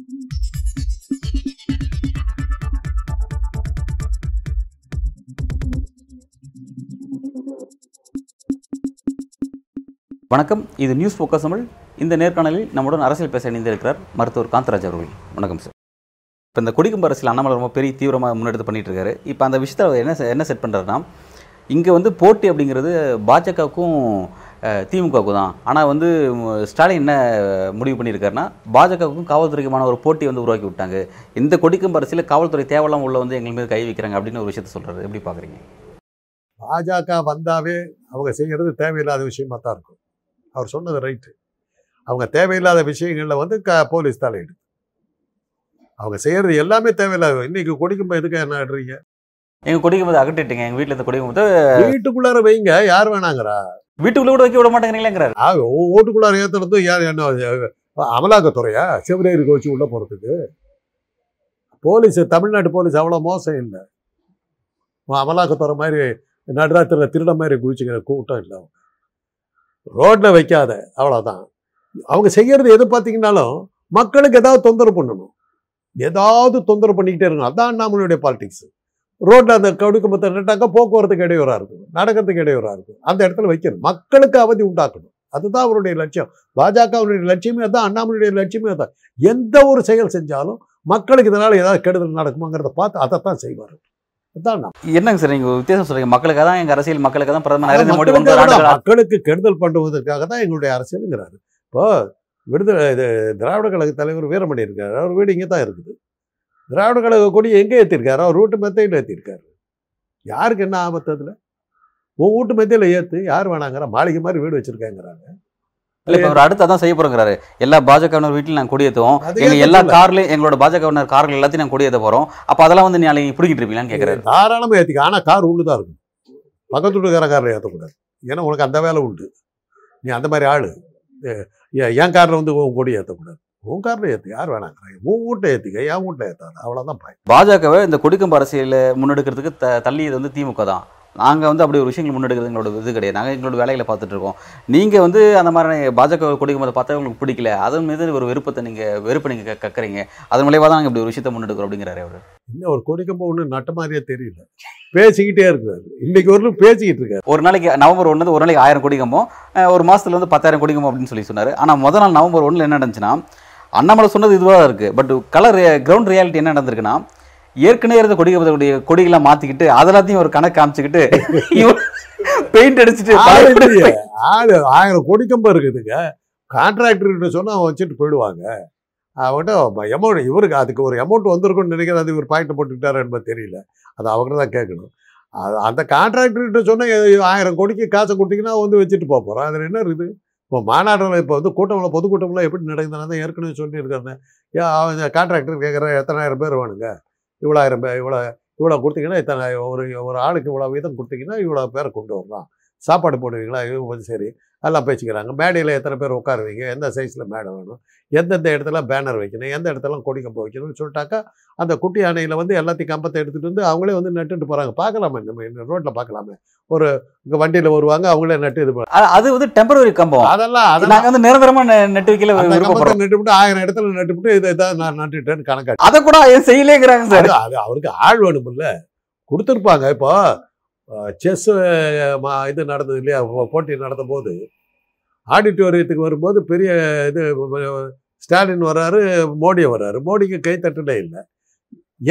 வணக்கம். இது news focus Tamil. இந்த நேர்காணலில் நம்முடன் அரசியல் பேச இணைந்திருக்கிறார் மருத்துவர் காந்தராஜ் அவர்கள். வணக்கம் சார். இப்போ இந்த குடிக்கும் அரசியல் அண்ணாமலை ரொம்ப பெரிய தீவிரமாக முன்னெடுத்து பண்ணிட்டு இருக்காரு இப்போ அந்த விஷயத்தை அவர் என்ன என்ன செட் பண்ணுறாருன்னா இங்கே வந்து போட்டி அப்படிங்கிறது பாஜகவுக்கும் அஹ், திமுகவுக்கும் தான் ஆனால் வந்து ஸ்டாலின் என்ன முடிவு பண்ணியிருக்காருன்னா பாஜகவுக்கும் காவல்துறைக்குமான ஒரு போட்டி வந்து உருவாக்கி விட்டாங்க. இந்த கொடிக்கம்பு அரசியல் காவல்துறை தேவையில்லாம உள்ள வந்து எங்கள் மீது கை வைக்கிறாங்க அப்படின்னு ஒரு விஷயத்த சொல்கிறாரு எப்படி பார்க்குறீங்க பாஜக வந்தாவே அவங்க செய்யறது தேவையில்லாத விஷயமா தான் இருக்கும். அவர் சொன்னது ரைட்டு அவங்க தேவையில்லாத விஷயங்கள்ல வந்து க போலீஸ் தலையிடு அவங்க செய்யறது எல்லாமே தேவையில்லாத இன்னைக்கு கொடிக்கும்போ எதுக்கு என்ன ஆடுறீங்க? எங்கள் கொடிக்கும்போது அகட்டிட்டீங்க. எங்கள் வீட்டில் இந்த கொடிக்கும்போது வீட்டுக்குள்ளார வைங்க. யார் வேணாங்கிறா? வீட்டுக்குள்ளே கூட வைக்க விட மாட்டேங்கிறீங்களேங்கிறாரு. ஆ, ஓ- ஓட்டுக்குள்ளார ஏத்துறது யார் என்ன அமலாக்கத்துறையா சிவரேருக்கு வச்சு உள்ள போறதுக்கு. போலீஸ் தமிழ்நாட்டு போலீஸ் அவ்வளோ மோசம் இல்லை. அமலாக்கத்துறை மாதிரி நடுராத்திரியில் திருட மாதிரி குதிச்சுக்கிற கூட்டம் இல்லை அவங்க. வைக்காத அவ்வளோதான் அவங்க செய்யறது எது பார்த்தீங்கன்னாலும் மக்களுக்கு ஏதாவது தொந்தரவு பண்ணணும். ஏதாவது தொந்தரவு பண்ணிக்கிட்டே இருக்கணும். அதான் நம்மளுடைய பாலிடிக்ஸ் ரோட்ல அந்த கடுக்கும்பத்தை நட்டாக்கா போக்குவரத்துக்கு இடையூறா இருக்கும். நடக்கிறதுக்கு இடையூறா இருக்கும். அந்த இடத்துல வைக்கணும். மக்களுக்கு அவதி உண்டாக்கணும். அதுதான் அவருடைய லட்சியம். பாஜகவுடைய லட்சியமே அதான் அண்ணாமலையுடைய லட்சியமே அதான். எந்த ஒரு செயல் செஞ்சாலும் மக்களுக்கு இதனால ஏதாவது கெடுதல் நடக்குமாங்கிறத பார்த்து அதைத்தான் செய்வார். என்னங்க சார் நீங்க வித்தியாசம் சொல்றீங்க? மக்களுக்காக தான் எங்க அரசியல் மக்களுக்காக தான் பிரதமர் நரேந்திர மோடி மக்களுக்கு தான். மக்களுக்கு கெடுதல் பண்ணுவதற்காக தான் எங்களுடைய அரசியலுங்கிறாரு. இப்போ விடுதலை இது திராவிட கழக தலைவர் வீரமணி இருக்காரு. அவர் வீடு இங்கே தான் இருக்குது. திராவிட கழக கொடி எங்கே ஏற்றிருக்காரு அவர் வீட்டு மெத்தையில் ஏற்றிருக்காரு யாருக்கு என்ன ஆபத்து அதில்? உன் வீட்டு மெத்தையில் ஏற்று யார் வேணாங்கிற மாளிகை மாதிரி வீடு வச்சிருக்கேங்கிறாங்க. இல்ல இப்ப அவர் அடுத்து அதான் செய்ய போறோங்கிறாரு எல்லா பாஜகவினர் வீட்டில் நாங்க கொடியேற்றுவோம் அது எங்க ஏத்த எல்லா. கார்லயும் எங்களோட பாஜகவினர் கார்கள் எல்லாத்தையும் நாங்க கொடியேற்ற போறோம். அப்ப அதெல்லாம் வந்து நாளைக்கு பிடிக்கிட்டு இருப்பீங்களான்னு கேக்குறாரு. தாராளமாக ஏற்றிக்க ஆனால் கார் உண்டு தான் இருக்கும். பக்கத்து வீட்டுக்கார காரில் ஏற்றக்கூடாது ஏன்னா உனக்கு அந்த வேலை உண்டு. நீ அந்த மாதிரி ஆள். என் காரில் வந்து கொடி ஏற்றக்கூடாது உன் காரில் ஏற்று யார் வேணாங்கிறாங்க? உன் வீட்டை ஏற்றிக்க என் வீட்டை ஏற்றாது அவ்வளோதான் பாய் பாஜகவை இந்த கொடிக்கம்பு அரசியல முன்னெடுக்கிறதுக்கு த தள்ளியது வந்து திமுக தான். நாங்க வந்து அப்படி ஒரு விஷயங்கள் முன்னெடுக்கிறது எங்களோட இது கிடையாது. நாங்க எங்களோட வேலைகளை பார்த்துட்டு இருக்கோம். நீங்க வந்து அந்த மாதிரி பாஜக கொடிக்கும்போது பார்த்தா உங்களுக்கு பிடிக்கல. அதன் மீது ஒரு விருப்பத்தை நீங்க வெறுப்பை நீங்க க- கக்கறீங்க. அதன் மூலியமா தான் நாங்க இப்படி ஒரு விஷயத்தை முன்னெடுக்கிறோம் அப்படிங்கிறாரு அவரு. இன்னும் ஒரு கொடிக்கம்போ ஒன்று நட்ட மாதிரியே தெரியல. பேசிக்கிட்டே இருக்கிறாரு. இன்னைக்கு ஒரு பேசிக்கிட்டு இருக்காரு. ஒரு நாளைக்கு நவம்பர் ஒன்று ஒரு நாளைக்கு ஆயிரம் கொடிக்கம்பம் அஹ் ஒரு மாசத்துல வந்து பத்தாயிரம் கொடிக்கம்பம் அப்படின்னு சொல்லி சொன்னாரு. ஆனா முத நாள் நவம்பர் ஒன்றில் என்ன நடந்துச்சுன்னா அண்ணாமலை சொன்னது இதுவாக இருக்கு. பட் கலர் கிரவுண்ட் ரியாலிட்டி என்ன நடந்திருக்குன்னா ஏற்கனவே இருந்த கொடிக்கம்பத்துடைய கொடிகளை மாத்திக்கிட்டு அதெல்லாத்தையும் ஒரு கணக்கு காமிச்சுக்கிட்டு பெயிண்ட் அடிச்சுட்டு ஆயிரம் கொடிக்கம்பம் இருக்குதுங்க. கான்ட்ராக்டர்கிட்ட சொன்னா அவன் வச்சுட்டு போயிடுவாங்க. அவன்கிட்ட அமௌண்ட் இவருக்கு அதுக்கு ஒரு அமௌண்ட் வந்திருக்கும்னு நினைக்கிறேன். அது இவர் பாயிண்ட் போட்டுக்கிட்டாரு என்பது தெரியல. அது அவர்கிட்ட தான் கேட்கணும். அது அந்த கான்ட்ராக்டர்கிட்ட சொன்னா எ- ஆயிரம் கோடிக்கு காசை கொடுத்தீங்கன்னா வந்து வச்சுட்டு போக போகிறோம் அதில் என்ன இருக்குது? இப்போ மாநாடுகள் இப்போ வந்து கூட்டம்லாம் பொதுக்கூட்டம்லாம் எப்படி நடக்குதுன்னு ஏற்கனவே சொல்லியிருக்காங்க. ஏன் கான்ட்ராக்டர் கேட்குற எத்தனாயிரம் பேர் வேணுங்க? இவ்வளோ ஆயிரம் பேர் இவ்வளோ இவ்வளோ கொடுத்தீங்கன்னா இத்தனை ஒரு ஒரு ஆளுக்கு இவ்வளோ வீதம் கொடுத்தீங்கன்னா இவ்வளோ பேரை கொண்டு வரலாம். சாப்பாடு போடுவீங்களா? இது சரி. எல்லாம் பேசிக்கிறாங்க. மேடையில் எத்தனை பேர் உட்காருவீங்க? எந்த சைஸில் மேடை வேணும்? எந்தெந்த இடத்துல பேனர் வைக்கணும்? எந்த இடத்துல கொடி கம்பம் வைக்கணும்னு சொல்லிட்டாக்கா அந்த குட்டி யானையில் வந்து எல்லாத்தையும் கம்பத்தை எடுத்துகிட்டு வந்து அவங்களே வந்து நட்டுட்டு போகிறாங்க பார்க்கலாமே நம்ம ரோட்டில் பார்க்கலாமே. ஒரு இங்கே வண்டியில் வருவாங்க அவங்களே நட்டு இது அது வந்து டெம்பரரி கம்பம். அதெல்லாம் அதெல்லாம். நாங்க வந்து நிரந்தரமா நெ- நெட்டு வைக்கல நட்டுவிட்டு ஆயிரம் இடத்துல நட்டுவிட்டு இதை இதான் நான் நட்டுட்டேன்னு கணக்காட்டு. அதை கூட ஏன் செய்யலேங்கிறாங்க சார். அது அது அவருக்கு ஆள் வேணுமில்ல. கொடுத்துருப்பாங்க இப்போ. செஸ் இது நடந்தது இல்லையா? போட்டி நடந்த போது ஆடிட்டோரியத்துக்கு வரும்போது பெரிய இது ஸ்டாலின் வர்றாரு மோடி வர்றாரு. மோடிக்கு கைத்தட்டலே இல்லை.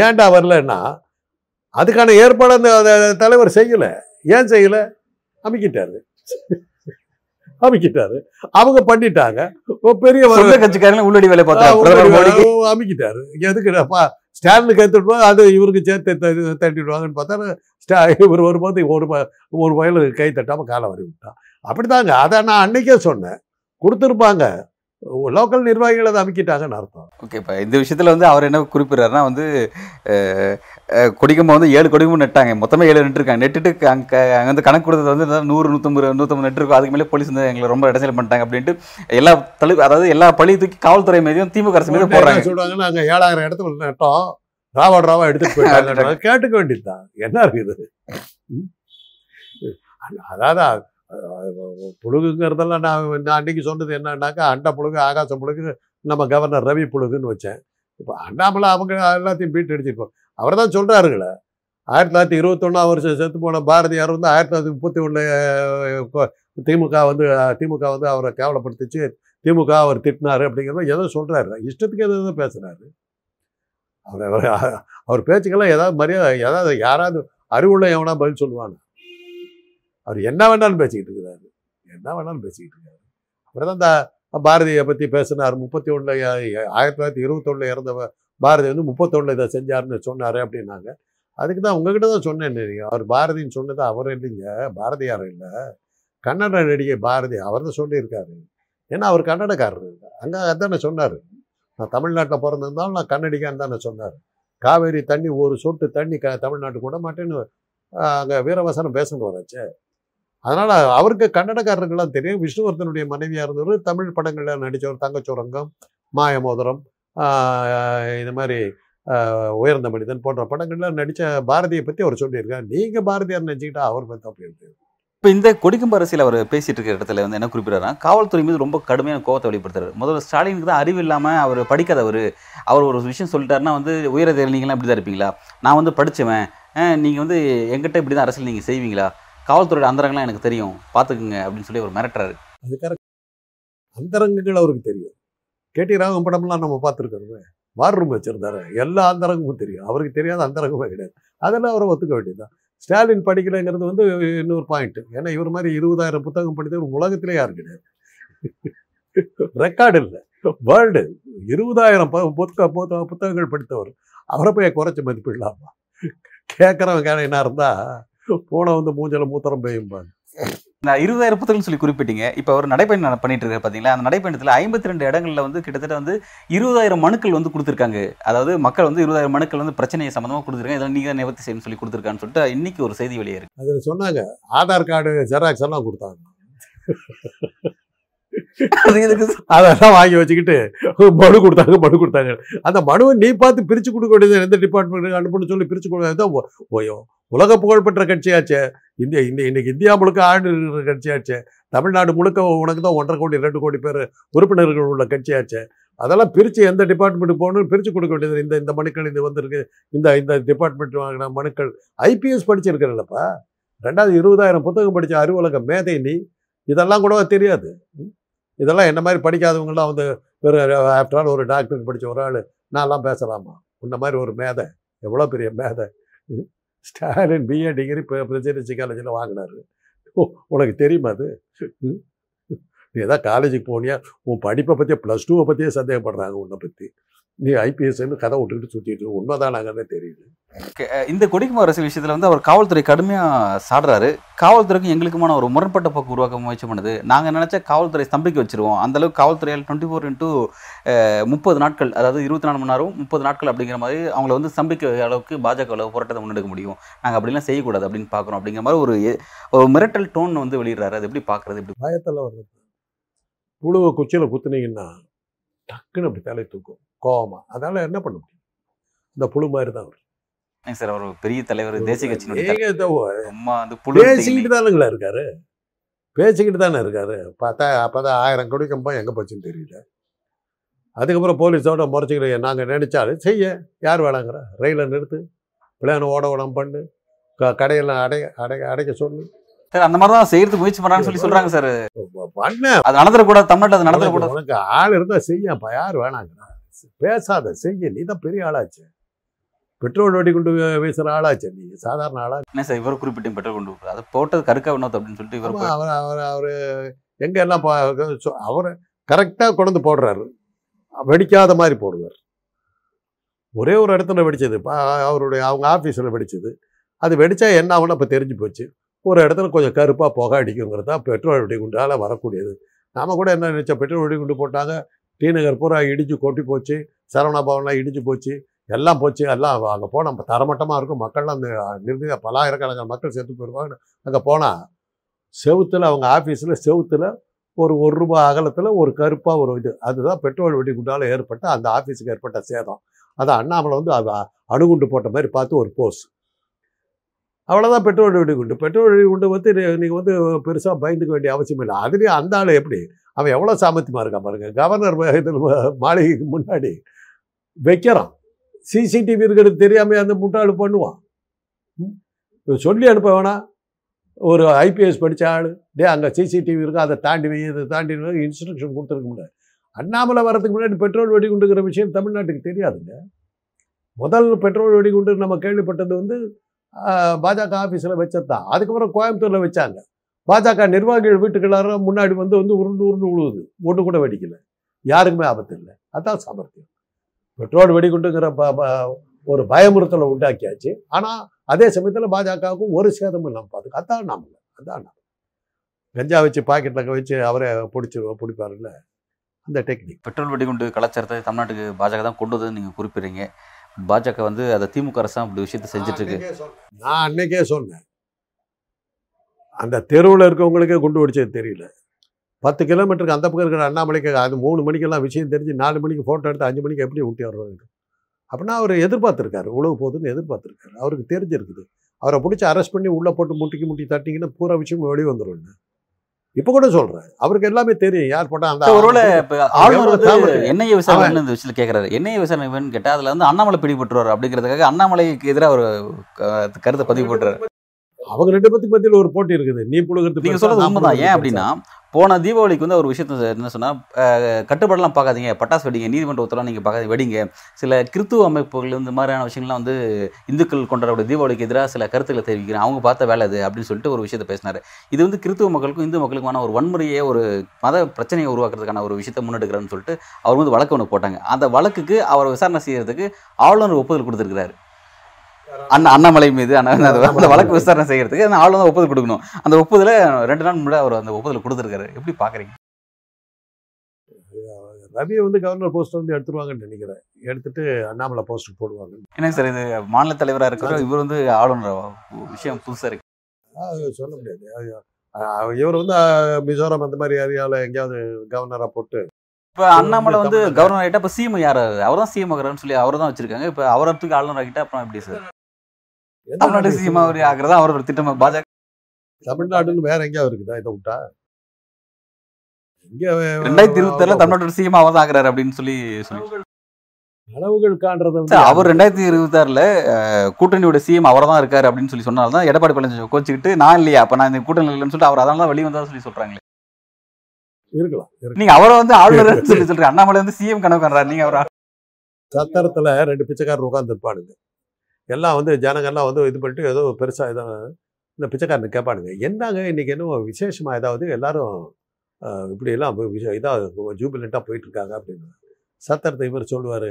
ஏன்டா வரலன்னா அதுக்கான ஏற்பாடு அந்த தலைவர் செய்யல. ஏன் செய்யல? அமைக்கிட்டாரு. அமைக்கிட்டாரு. அவங்க பண்ணிட்டாங்க. பெரிய கட்சிக்காரங்க உள்ளடி வேலை பார்த்தாங்க அமைக்கிட்டாரு. எதுக்குடாப்பா ஸ்டாலினுக்கு எடுத்துட்டு அது இவருக்கு சேர்த்து தட்டிடுவாங்கன்னு பார்த்தா இவர் வரும்போது ஒரு ஒரு வயலுக்கு கை தட்டாம காலை வரி விட்டான். அப்படிதாங்க அதை நான் அன்னைக்கே சொன்னேன். கொடுத்துருப்பாங்க. லோக்கல் நிர்வாகிகள் அதை அமைக்கிட்டாங்கன்னு அர்த்தம். ஓகே இப்போ இந்த விஷயத்தில் வந்து அவர் என்ன குறிப்பிடுறாருன்னா வந்து கொடிக்கம்பம் வந்து ஏழு கொடிக்கம்பம் நட்டாங்க. மொத்தமே ஏழு நட்டுருக்காங்க. நெட்டுட்டு அங்கே அங்கே வந்து கணக்கு கொடுத்தது வந்து நூறு நூற்றம்பது நூற்றம்பது நெட்டு இருக்கும். அதுக்கு மேலே போலீஸ் வந்து எங்களை ரொம்ப இடைஞ்சல் பண்ணிட்டாங்க அப்படின்ட்டு எல்லா தளி அதாவது எல்லா பழி தூக்கி காவல்துறை மீதும் திமுக அரசு மீது உடனே போடுறாங்க. என்ன சொல்றாங்க நாங்க ஏழாயிரம் இடத்துல நட்டோம். ராவா ராவா எடுத்துட்டு போயிட்டாங்க கேட்டுக்க வேண்டியதுதான். என்ன இருக்குது? அதாவது புழுகுங்கிறதெல்லாம் நான் நான் அன்னைக்கு சொன்னது என்னன்னாக்கா அண்ட புழுகு ஆகாச புழுகு நம்ம கவர்னர் ரவி புழுகுன்னு வச்சேன். இப்போ அண்ணாமலை அவங்க எல்லாத்தையும் பீட் அடிச்சிருப்போம் அவர் தான் சொல்கிறாருங்களே ஆயிரத்தி தொள்ளாயிரத்தி இருபத்தொன்னாம் வருஷம் செத்து போன பாரதியார் வந்து ஆயிரத்தி தொள்ளாயிரத்தி முப்பத்தி ஒன்றில் திமுக வந்து திமுக வந்து அவரை கேவலப்படுத்திச்சு. திமுக அவர் திட்டினாரு அப்படிங்கிறத ஏதோ சொல்கிறாரு இஷ்டத்துக்கு எதோ எதோ பேசுகிறாரு அவர் அவர் அவர் பேச்சுக்கெல்லாம் ஏதாவது மரியாதை ஏதாவது யாராவது அறிவுள்ள எவனா பதில் சொல்லுவாங்க. அவர் என்ன வேணாலும் பேசிக்கிட்டு இருக்கிறாரு என்ன வேணாலும் பேசிக்கிட்டு இருக்காரு. அப்புறம் தான் இந்த பாரதியை பற்றி பேசினார். முப்பத்தி ஒன்றில் ஆயிரத்தி தொள்ளாயிரத்தி இருபத்தொன்னில் இறந்த பாரதி வந்து முப்பத்தொன்னில் இதை செஞ்சாருன்னு சொன்னார் அப்படின்னாங்க. அதுக்கு தான் உங்ககிட்ட தான் சொன்னேன் நீங்கள் அவர் பாரதின்னு சொன்னது அவர் இல்லைங்க. பாரதியார் இல்லை. கன்னட நடிகை பாரதி அவர் தான் சொல்லியிருக்காரு. ஏன்னா அவர் கன்னடக்காரர். அங்கே அதானே சொன்னார். நான் தமிழ்நாட்டில் பிறந்திருந்தாலும் நான் கன்னடிக்கான்னு தானே சொன்னார். காவேரி தண்ணி ஒரு சொட்டு தண்ணி க தமிழ்நாட்டுக்கு விட மாட்டேன்னு அங்கே வீரவசனம் பேசணும் வராச்சே அதனால் அவருக்கு கன்னடக்காரர்கள்லாம் தெரியும். விஷ்ணுவர்தனுடைய மனைவியாக இருந்தவர் தமிழ் படங்களில் நடித்தவர் தங்கச்சுரங்கம் மாயமோதரம் இது மாதிரி உயர்ந்த மனிதன் போன்ற படங்களில் நடித்த பாரதியை பற்றி அவர் சொல்லியிருக்கார். நீங்கள் பாரதியார் நினச்சிக்கிட்டா அவர் பற்றி அப்படி இருக்கு இப்போ இந்த கொடிக்கும் அரசியல் அவர் பேசிட்டு இருக்கிற இடத்துல வந்து என்ன குறிப்பிடுறாருன்னா காவல்துறை மீது ரொம்ப கடுமையான கோவத்தை வெளிப்படுத்துறாரு. முதல்ல ஸ்டாலினுக்கு தான் அறிவு இல்லாமல் அவர் படிக்காதவர் அவர் ஒரு விஷயம் சொல்லிட்டாருன்னா வந்து உயரதிகாரி நீங்களாம் இப்படி தான் இருப்பீங்களா? நான் வந்து படித்தவன் நீங்கள் வந்து எங்கிட்ட இப்படி தான் அரசியல் நீங்கள் செய்வீங்களா? காவல்துறையோட அந்தரங்கள்லாம் எனக்கு தெரியும். பார்த்துக்குங்க அப்படின்னு சொல்லி அவர் மிரட்டுறாரு. அது அந்தரங்கங்கள் அவருக்கு தெரியும். கேடி ராகம் படம்லாம் நம்ம பார்த்துருக்கோமே வார் ரூம் வச்சிருந்தாரு. எல்லா அந்தரங்கமும் தெரியும். அவருக்கு தெரியாத அந்தரங்கமே கிடையாது. அதெல்லாம் அவரை ஒத்துக்க வேண்டியதுதான். ஸ்டாலின் படிக்கலைங்கிறது வந்து இன்னொரு பாயிண்ட் ஏன்னா இவர் மாதிரி இருபதாயிரம் புத்தகம் படித்தவர் உலகத்திலே யாரும் கிடையாது. ரெக்கார்டு இல்லை. வேர்ல்டு இருபதாயிரம் ப- புத்தக புத்தகங்கள் படித்தவர். அவரை போய் குறைச்சி மதிப்பிடலாமா கேட்குறவங்க என்ன இருந்தால் பூனை வந்து மூஞ்சல மூத்திரம் பெய்யும்பாங்க. நான் இருபதாயிரம் புத்தகங்கள் சொல்லி குறிப்பிட்டீங்க. இப்போ ஒரு நடைப்பயணம் பண்ணிட்டு இருக்காரு பார்த்தீங்களா அந்த நடைப்பயணத்தில் ஐம்பத்தி ரெண்டு இடங்களில் வந்து கிட்டத்தட்ட வந்து இருபதாயிரம் மனுக்கள் வந்து கொடுத்துருக்காங்க. அதாவது மக்கள் வந்து இருபதாயிரம் மனுக்கள் வந்து பிரச்சனையை சம்மந்தமாக கொடுத்துருக்காங்க. இதெல்லாம் நீங்கள் நிவர்த்தி செய்யணும் சொல்லி கொடுத்துருக்கான்னு சொல்லிட்டு இன்னைக்கு ஒரு செய்தி வெளியே இருக்கு. அதில் சொன்னாங்க. ஆதார் கார்டு ஜெராக்ஸ் எல்லாம் கொடுத்தாங்க. அதெல்லாம் வாங்கி வச்சுக்கிட்டு மனு கொடுத்தாங்க மனு கொடுத்தாங்க. அந்த மனுவை நீ பார்த்து பிரித்து கொடுக்க வேண்டியது எந்த டிபார்ட்மெண்ட் அனுப்புன்னு சொல்லி பிரித்து கொடுக்க உலக புகழ்பெற்ற கட்சியாச்சே. இந்தியா இந்த இன்னைக்கு இந்தியா முழுக்க ஆண்டு இருக்கிற கட்சியாச்சே. தமிழ்நாடு முழுக்க உனக்கு தான் ஒன்றரை கோடி ரெண்டு கோடி பேர் உறுப்பினர்கள் உள்ள கட்சியாச்சே. அதெல்லாம் பிரித்து எந்த டிபார்ட்மெண்ட்டுக்கு போகணும்னு பிரித்து கொடுக்க வேண்டியது இந்த இந்த மனுக்கள் இது வந்திருக்கு. இந்த இந்த டிபார்ட்மெண்ட் வாங்கின மனுக்கள். ஐபிஎஸ் படிச்சிருக்கிறல்லப்பா ரெண்டாவது இருபதாயிரம் புத்தகம் படித்த அறிவுலக மேதை நீ. இதெல்லாம் கூட தெரியாது. இதெல்லாம் என்ன மாதிரி படிக்காதவங்களாம் வந்து ஒரு ஆஃப்டர் ஆல் ஒரு டாக்டருக்கு படித்த ஒரு ஆள் நான்லாம் பேசலாமா? உன்ன மாதிரி ஒரு மேதை. எவ்வளோ பெரிய மேதை. ஸ்டாலின் பிஏ டிகிரி பிரசிடென்சி காலேஜில் வாங்கினாரு. ஓ உனக்கு தெரியுமா அது? ம்? நீ ஏதாவது காலேஜுக்கு போனியா? உன் படிப்பை பற்றியே ப்ளஸ் டூவை பற்றியே சந்தேகப்படுறாங்க உன்னை பற்றி நீ ஐபிஎஸ்ன்னு கதை விட்டுக்கிட்டு சுற்றிட்டு உண்மைதானாங்கன்னு தெரியுது இந்த கொடிக்குமா அரசியல் விஷயத்தில் வந்து அவர் காவல்துறை கடுமையாக சாடுறாரு. காவல்துறைக்கும் எங்களுக்குமான ஒரு முரண்பட்ட போக்கு உருவாக்க முயற்சி பண்ணுது. நாங்கள் நினச்சா காவல்துறை ஸ்தம்பிக்க வச்சிருவோம். அந்த அளவுக்கு காவல்துறையால் டுவெண்ட்டி ஃபோர் இன்ட்டு முப்பது நாட்கள் அதாவது இருபத்தி நாலு மணி நேரம் முப்பது நாட்கள் அப்படிங்கிற மாதிரி அவங்கள வந்து ஸ்தம்பிக்க அளவுக்கு பாஜக அளவு போராட்டத்தை முன்னெடுக்க முடியும். நாங்கள் அப்படிலாம் செய்யக்கூடாது அப்படின்னு பார்க்குறோம். அப்படிங்கிற மாதிரி ஒரு ஒரு மிரட்டல் டோன் வந்து வெளியிடுறாரு. அது எப்படி பார்க்குறது? எப்படி பயத்தில் வர்றது. புழுவை குச்சியில் குத்துனீங்கன்னா டக்குன்னு அப்படி தலை தூக்கும். கோவமா. அதனால என்ன பண்ண முடியும்? இந்த புழு மாதிரி தான் அவர் சார் அவர் பெரிய தலைவர் தேசிய கட்சியினுடைய பேசிக்கிட்டு தானுங்களா இருக்காரு? பேசிக்கிட்டு தானே இருக்காரு? பார்த்தா அப்பதான் ஆயிரம் கோடி கம்பம் எங்கே போச்சுன்னு தெரியல. அதுக்கப்புறம் போலீஸோட முறைச்சிக்கிட்டு நாங்கள் நினைச்சாலும் செய்ய. யார் வேணாங்கிற? ரயிலை நிறுத்து. பிள்ளையான ஓட ஓடம் பண்ணு. கடையெல்லாம் அடை அடை அடைக்க சொல்லு. சார் அந்த மாதிரி தான் செய்யறதுக்கு முயற்சி பண்ணுறான்னு சொல்லி சொல்கிறாங்க சார். பண்ண. அது நடந்துடக்கூடாது தமிழ்நாட்டில் அது நடந்துடக்கூடாது உனக்கு ஆள் இருந்தால் செய்யப்பா யார் வேணாங்கிறா. பேசாத செய்ய. நீ தான் பெரிய ஆளாச்சு. பெட்ரோல் வெடி கொண்டு வீசுற ஆளாச்சு. நீ சாதாரண ஆளா? என்ன சார் இவர் குறிப்பிட்டு பெட்ரோல் கொண்டு அது போட்டது கருக்கா வினோத் அப்படின்னு சொல்லிட்டு இவர் அவர் அவர் அவர் எங்க எல்லாம் அவர் கரெக்டாக கொண்டு போடுறாரு. வெடிக்காத மாதிரி போடுவார். ஒரே ஒரு இடத்துல வெடிச்சது. அவருடைய அவங்க ஆஃபீஸில் வெடிச்சது. அது வெடிச்சா என்ன ஆகும்னு அப்போ தெரிஞ்சு போச்சு. ஒரு இடத்துல கொஞ்சம் கருப்பாக புகை அடிக்குங்கிறது தான் பெட்ரோல் வெடிகுண்டால் வரக்கூடியது. நாம் கூட என்ன நினச்சோம்? பெட்ரோல் வெடிகுண்டு போட்டாங்க. டி நகர் பூரா இடிச்சு கொட்டி போச்சு. சரவணா பவன்லாம் இடிச்சு போச்சு. எல்லாம் போச்சு. எல்லாம் அங்கே போனால் தரமட்டமாக இருக்கும். மக்கள்லாம் அந்த நிர்ணய பலாயிரக்கணக்கான மக்கள் செத்து போயிருப்பாங்க அங்கே போனால் செவுத்தில் அவங்க ஆஃபீஸில் செவுத்தில் ஒரு ஒரு ரூபாய் அகலத்தில் ஒரு கருப்பாக ஒரு இது. அதுதான் பெட்ரோல் வெடிகுண்டால் ஏற்பட்ட அந்த ஆஃபீஸுக்கு ஏற்பட்ட சேதம். அதை அண்ணாமலை வந்து அணுகுண்டு போட்ட மாதிரி பார்த்து ஒரு போஸ். அவ்வளோதான் பெட்ரோல் வெடிகுண்டு பெட்ரோல் வெடிகுண்டு வந்து நீங்கள் வந்து பெருசாக பயந்துக்க வேண்டிய அவசியம் இல்லை. அதுலேயும் அந்த ஆள் எப்படி? அவன் எவ்வளோ சாமர்த்தியமாக இருக்கான் பாருங்க. கவர்னர் இதில் மாளிகைக்கு முன்னாடி வைக்கிறான். சிசிடிவி இருக்கிறது தெரியாமல் அந்த முட்டாள் பண்ணுவான். சொல்லி அனுப்ப வேணாம் ஒரு ஐபிஎஸ் படித்த ஆள். டே அங்கே சிசிடிவி இருக்கும். அதை தாண்டி வை இதை தாண்டி இன்ஸ்ட்ரக்ஷன் கொடுத்துருக்க முடியாது. அண்ணாமலை வரதுக்கு முன்னாடி பெட்ரோல் வெடிகுண்டுங்கிற விஷயம் தமிழ்நாட்டுக்கு தெரியாதுங்க. முதல் பெட்ரோல் வெடிகுண்டு நம்ம கேள்விப்பட்டது வந்து பாஜக ஆஃபீஸில் வச்சது? தான் அதுக்கப்புறம் கோயம்புத்தூரில் வச்சாங்க. பாஜக நிர்வாகிகள் வீட்டுக்கெல்லாரும் முன்னாடி வந்து வந்து உருண்டு உருண்டு உழுவுது. ஒன்று கூட வெடிக்கல. யாருக்குமே ஆபத்து இல்லை. அதான் சாமர்த்தியம். பெட்ரோல் வெடிகுண்டுங்கிற ப- ப- ஒரு பயமுறுத்தலை உண்டாக்கியாச்சு. ஆனால் அதே சமயத்தில் பாஜகவுக்கும் ஒரு சேதமும் இல்லாமல் பார்த்துக்க அதான் நாம அதான் நாம கஞ்சா வச்சு பாக்கெட்டில் வச்சு அவரை பிடிச்சி பிடிப்பாருல்ல. அந்த டெக்னிக் பெட்ரோல் வெடிகுண்டு கலாச்சாரத்தை தமிழ்நாட்டுக்கு பாஜக தான் கொண்டு வந்ததுன்னு நீங்கள் குறிப்பிடுறீங்க. பாஜக வந்து அதை திமுக அரசு அப்படி விஷயத்தை செஞ்சுட்டு இருக்கு நான் அன்னைக்கே சொன்னேன். அந்த தெருவில் இருக்கவங்களுக்கே குண்டு வெடிச்சது தெரியல. பத்து கிலோமீட்டருக்கு அந்த பக்கம் இருக்கிற அண்ணாமலைக்கு அது மூணு மணிக்கெல்லாம் விஷயம் தெரிஞ்சு நாலு மணிக்கு ஃபோட்டோ எடுத்து அஞ்சு மணிக்கு எப்படி ஊட்டி வர்றாங்க அப்படின்னா அவர் எதிர்பார்த்துருக்காரு. உழவு போகுதுன்னு எதிர்பார்த்துருக்காரு. அவருக்கு தெரிஞ்சிருக்குது. அவரை பிடிச்சி அரெஸ்ட் பண்ணி உள்ளே போட்டு முட்டிக்கு முட்டி தட்டிங்கன்னா பூரா விஷயம் வெளியே வந்துடும் இப்போ கூட சொல்கிறேன் அவருக்கு எல்லாமே தெரியும். யார் போட்டால் அந்த ஒருவேளை. என்ஐஏ விசாரணை இந்த விஷயத்துல கேட்கறாரு என்ஐஏ விசாரணை வேணும்னு கேட்டா அதுல வந்து அண்ணாமலை பிடிபட்டுருவார் அப்படிங்கிறதுக்காக அண்ணாமலைக்கு எதிராக ஒரு கருத்தை பதிவு போட்டுறாரு. அவங்க ரெண்டு பேத்துக்கு மத்தியில் ஒரு போட்டி இருக்குது. நீ புழுகிறது நீங்க சொல்றது உண்மைதான். ஏன். அப்படின்னா போன தீபாவளிக்கு வந்து ஒரு விஷயத்த என்ன சொன்னால் கட்டுப்பாடெல்லாம் பார்க்காதீங்க. பட்டாசு வெடிங்க நீதிமன்ற உத்தரவு நீங்கள் பார்க்காதீங்க வெடிங்க. சில கிறித்துவ அமைப்புகள் இந்த மாதிரியான விஷயங்கள்லாம் வந்து இந்துக்கள் கொண்டாடக்கூடிய தீபாவளிக்கு எதிராக சில கருத்துக்களை தெரிவிக்கிறேன். அவங்க பார்த்த வேலை அது அப்படின்னு சொல்லிட்டு ஒரு விஷயத்தை பேசினார். இது வந்து கிறித்துவ மக்களுக்கும் இந்து மக்களுக்குமான ஒரு வன்முறையை ஒரு மத பிரச்சனையை உருவாக்குறதுக்கான ஒரு விஷயத்தை முன்னெடுக்கிறான்னு சொல்லிட்டு அவர் வந்து வழக்கு ஒன்று போட்டாங்க. அந்த வழக்குக்கு அவர் விசாரணை செய்கிறதுக்கு ஆளுநர் ஒப்புதல் கொடுத்திருக்கிறாரு. அண்ணா அண்ணாமலை மீது அண்ணா அந்த வழக்கு விசாரணை செய்யறதுக்கு அந்த ஆளுநர் ஒப்புதல் கொடுக்கணும். அந்த ஒப்புதலை ரெண்டு நாள் முன்னாடி அவர் அந்த ஒப்புதல் கொடுத்துருக்காரு. எப்படி பாக்குறீங்க? ரவியை வந்து கவர்னர் போஸ்ட் வந்து எடுத்துருவாங்கன்னு நினைக்கிறேன். எடுத்துட்டு அண்ணாமலை போஸ்ட் போடுவாங்க. என்னங்க சார் இது மாநில தலைவராக இருக்கிற இவர் வந்து ஆளுநர் விஷயம் புதுசா இருக்கு. அது சொல்ல முடியாது. இவர் வந்து மிசோரம் அந்த மாதிரி ஏரியாவில் எங்கேயாவது கவர்னராக போட்டு இப்ப அண்ணாமலை வந்து கவர்னர் ஆகிட்டா இப்ப சிஎம் யார்? அவர் தான் சிஎம் சொல்லி அவரை தான் வச்சிருக்காங்க. இப்ப அவரை தூக்கி ஆளுநர் ஆகிட்டா அப்புறம் எப்படி சார்? தமிழ்நாடு நாடு சிஎம் அவர் ஆகிறதா அவர் ஒரு திட்டம்? பாஜக தமிழ்நாடுன்னு வேற எங்கேயாவது இருக்குதா? இதை விட்டா? ரெண்டாயிரத்தி இருபத்தி ஏழுல தமிழ்நாடு சிஎம் அவர் தான் ஆகிறாரு அப்படின்னு சொல்லி கனவுகள் காண்றத அவர் ரெண்டாயிரத்தி இருபத்தாறுல கூட்டணியோட சிஎம் அவர் தான் இருக்காரு அப்படின்னு சொல்லி சொன்னால தான் எடப்பாடி பழனிசாமி கோச்சிக்கிட்டு நான் இல்லையா? அப்ப நான் இந்த கூட்டணி இல்லைன்னு சொல்லிட்டு அவர் அதனால தான் வெளியே வந்தா சொல்லி சொல்றாங்களே. இருக்கலாம் இருக்கலாம். நீங்க அவரை வந்து ஆளுநர் சொல்லி சொல்றீங்க. அண்ணாமலை வந்து சிஎம் கனவு காண்றாரு. நீங்க அவர் சத்திரத்துல ரெண்டு பிச்சைக்காரர் உட்கார்ந்து இருப்பானுங்க எல்லாம் வந்து ஜனங்கள்லாம் வந்து இது பண்ணிட்டு ஏதோ பெருசாக ஏதோ இந்த பிச்சைக்காரனு கேட்பானுங்க என்னங்க இன்னைக்கு என்ன விசேஷமாக ஏதாவது எல்லோரும் இப்படியெல்லாம் விஷயம் இதாக போய் போயிட்டுருக்காங்க அப்படின்னு. சத்திரத்தை இவர் சொல்லுவார்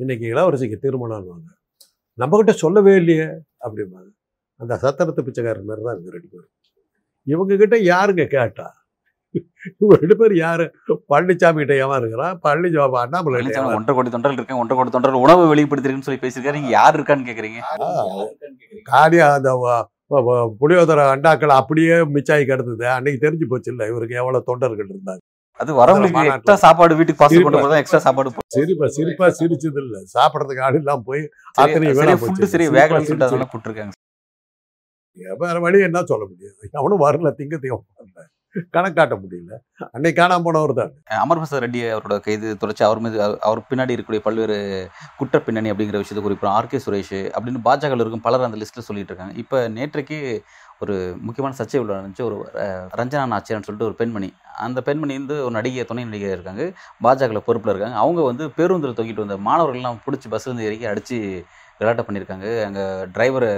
இன்றைக்கி இளவரசிக்கு திருமணம்வாங்க நம்மக்கிட்ட சொல்லவே இல்லையே அப்படிம்பாங்க. அந்த சத்திரத்து பிச்சைக்காரன் மாதிரி தான் இவங்க ரெண்டு பேரும். இவங்கக்கிட்ட யாருங்க கேட்டால் இவங்க ரெண்டு பேர் யாரு? பழனிசாமி கிட்ட ஏமா இருக்கிறான் பழனிசாமி அண்ணாமலை ஒன்றரை கோடி தொண்டர்கள் இருக்கேன் ஒன்றரை கோடி தொண்டர்கள் உணவு வெளிப்படுத்திருக்குன்னு சொல்லி பேசியிருக்காரு. நீங்க யார் இருக்கான்னு கேக்குறீங்க? காலியா அந்த புளியோதரை அண்டாக்கள் அப்படியே மிச்சாயி கிடந்தது. அன்னைக்கு தெரிஞ்சு போச்சு இல்ல இவருக்கு எவ்வளவு தொண்டர்கள் இருந்தாங்க. அது வரவங்களுக்கு. எக்ஸ்ட்ரா சாப்பாடு வீட்டுக்கு பாசல் கொண்டு. போறதா எக்ஸ்ட்ரா சாப்பாடு சிரிப்பா சிரிப்பா சிரிச்சது இல்ல. சாப்பிடறதுக்கு ஆள் இல்லாம போய் அத்தனை வேலை ஃபுட்டு போச்சு. சரி வேகலன்னு சொல்லிட்டு. அதெல்லாம் கூப்பிட்டுருக்காங்க வேற வழி என்ன சொல்ல முடியும்? அவனும் வரல திங்க திங்க வரல. கணக்காட்ட முடியல. அன்னைக்கு காணாம போனவர் தான். அமர் பிரசாத் ரெட்டி அவரோட கைது தொடர்ச்சி அவர் மீது அவர்- பின்னாடி இருக்கக்கூடிய பல்வேறு குற்ற பின்னணி அப்படிங்கிற விஷயத்தை குறிப்பிடும் ஆர் கே சுரேஷ் அப்படின்னு பாஜக இருக்கும் பலர் அந்த லிஸ்ட்டில் சொல்லிட்டு இருக்காங்க. இப்போ நேற்றைக்கு ஒரு முக்கியமான சர்ச்சை உள்ள இருந்துச்சு ஒரு ரஞ்சனா நாச்சியார்னு சொல்லிட்டு ஒரு பெண்மணி அந்த பெண்மணி வந்து ஒரு நடிகை துணை நடிகை இருக்காங்க. பாஜகவில் பொறுப்பில் இருக்காங்க. அவங்க வந்து பேருந்தில் தூக்கிட்டு வந்த மாணவர்கள்லாம் பிடிச்சி பஸ்லேருந்து இறக்கி அடித்து விளையாட்ட பண்ணியிருக்காங்க. அங்கே டிரைவர்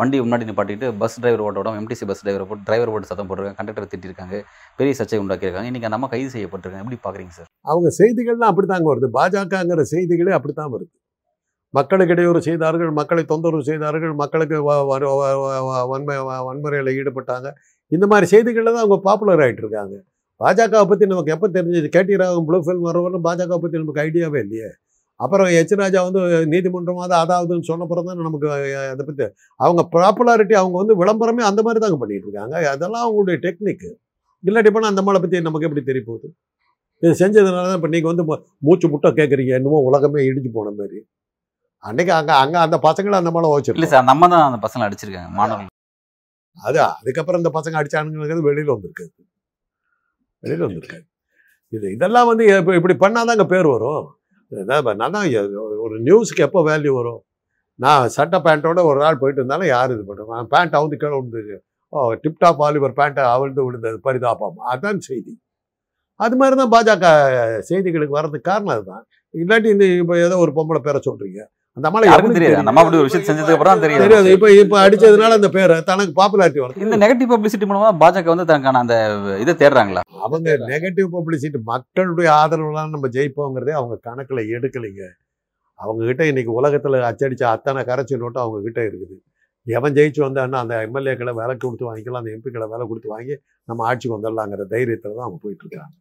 வண்டி முன்னாடி நிப்பாட்டிட்டு பஸ் டிரைவர் ஓட்ட எம்டிசி பஸ் டிரைவர் போட்டு டிரைவர் போட்டு சத்தம் போட்டிருக்காங்க. கண்டக்டர் திட்டிருக்காங்க. பெரிய சர்ச்சை உண்டாக்கியிருக்காங்க. இன்னைக்கு அந்த அம்மா கைது செய்யப்பட்டிருக்காங்க. எப்படி பார்க்குறீங்க சார்? அவங்க செய்திகள்லாம் அப்படித்தாங்க வருது. பாஜகங்கிற செய்திகளே அப்படித்தான் வருது. மக்களுக்கு இடையூறு செய்தார்கள் மக்களை தொந்தரவு செய்தார்கள் மக்களுக்கு வன்மை வன்முறையில் ஈடுபட்டாங்க. இந்த மாதிரி செய்திகளில் தான் அவங்க பாப்புலர் ஆகிட்டு இருக்காங்க. பாஜகவை பற்றி நமக்கு எப்போ தெரிஞ்சது? கேடி ராகம் ப்ளூ ஃபில்ம் வரவரும் பாஜக பற்றி நமக்கு ஐடியாவே இல்லையே. அப்புறம் எச் ராஜா வந்து நீதிமன்றம் அது அதாவதுன்னு சொன்ன பிறகு தான் நமக்கு அதை பற்றி அவங்க பாப்புலாரிட்டி அவங்க வந்து விளம்பரமே அந்த மாதிரி தாங்க பண்ணிட்டு இருக்காங்க. அதெல்லாம் அவங்களுடைய டெக்னிக் இல்லாட்டி போனால் அந்த மலை பற்றி நமக்கு எப்படி தெரிய போகுது? இது செஞ்சதுனால தான் இப்போ நீங்கள் வந்து மூச்சு முட்டை கேட்குறீங்க என்னமோ உலகமே இடிஞ்சு போன மாதிரி. அன்னைக்கு அங்கே அங்கே அந்த பசங்களை அந்த மேலே இல்லை வச்சிருக்கோம் சார் நம்ம தான் அந்த பசங்களை அடிச்சிருக்காங்க மாணவர்கள். அது அதுக்கப்புறம் இந்த பசங்க அடிச்சானுங்கிறது வெளியில் வந்திருக்காது வெளியில் வந்திருக்காது இது இதெல்லாம் வந்து இப்போ இப்படி பண்ணாதாங்க பேர் வரும். நல்லா ஒரு நியூஸுக்கு எப்போ வேல்யூ வரும்? நான் சட்டை பேண்ட்டோட ஒரு நாள் போயிட்டு இருந்தாலும் யார் இது பண்ணுவேன் பேண்ட் அவுந்து கீழே விழுந்துச்சு ஓ டிப்டாப் ஆலிவர் பேண்ட்டை அவிழ்ந்து விழுந்தது. பரிதாபம். அதான் செய்தி. அது மாதிரி தான் பாஜக செய்திகளுக்கு வர்றதுக்கு காரணம் அதுதான். இல்லாட்டி இந்த இப்போ ஏதோ ஒரு பொம்பளை பேரை சொல்கிறீங்க அந்த அம்மாவை யாருக்கும் தெரியாது. நம்ம அப்படி ஒரு விஷயத்தை செஞ்சதுக்கு அப்புறம் தான் தெரியாது. தெரியும் இப்போ இப்போ அடிச்சதுனால அந்த பேரை தனக்கு பாப்புலாரிட்டி வருது இந்த நெகட்டிவ் பப்ளிசிட்டி மூலமா பாஜக வந்து தனக்கான அந்த இதை தேடுறாங்களா? அவங்க நெகட்டிவ் பப்ளிசிட்டி மக்களுடைய ஆதரவுலாம் நம்ம ஜெயிப்போங்கிறதே அவங்க கணக்கில் எடுக்கலைங்க. அவங்க கிட்ட இன்னைக்கு உலகத்தில் அச்சடிச்ச அத்தனை கரைச்சி நோட்டும் அவங்க கிட்ட இருக்குது. எவன் ஜெயிச்சு வந்தான்னா அந்த எம்எல்ஏக்களை விலை கொடுத்து வாங்கிக்கலாம் அந்த எம்பிக்களை விலை கொடுத்து வாங்கி நம்ம ஆட்சிக்கு வந்துடலாங்கிற தைரியத்தில் தான் அவங்க போயிட்டு இருக்காங்க.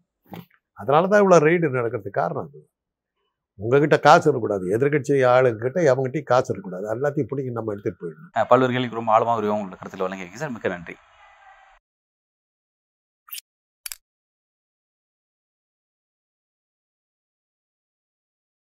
அதனால தான் இவ்வளோ ரெய்டு நடக்கிறதுக்கு காரணம் அது. உங்ககிட்ட காசு இருக்கக்கூடாது. எதிர்கட்சி ஆளுகிட்ட அவங்ககிட்ட காசு இருக்கக்கூடாது. எல்லாத்தையும் பிடிக்கும் நம்ம எடுத்துகிட்டு போயிடணும். பல்வேறு கேள்விக்கு ரொம்ப ஆழமாக ஒரு உங்களோட கருத்தில் வழங்கியிருக்கீங்க. சார் மிக்க நன்றி.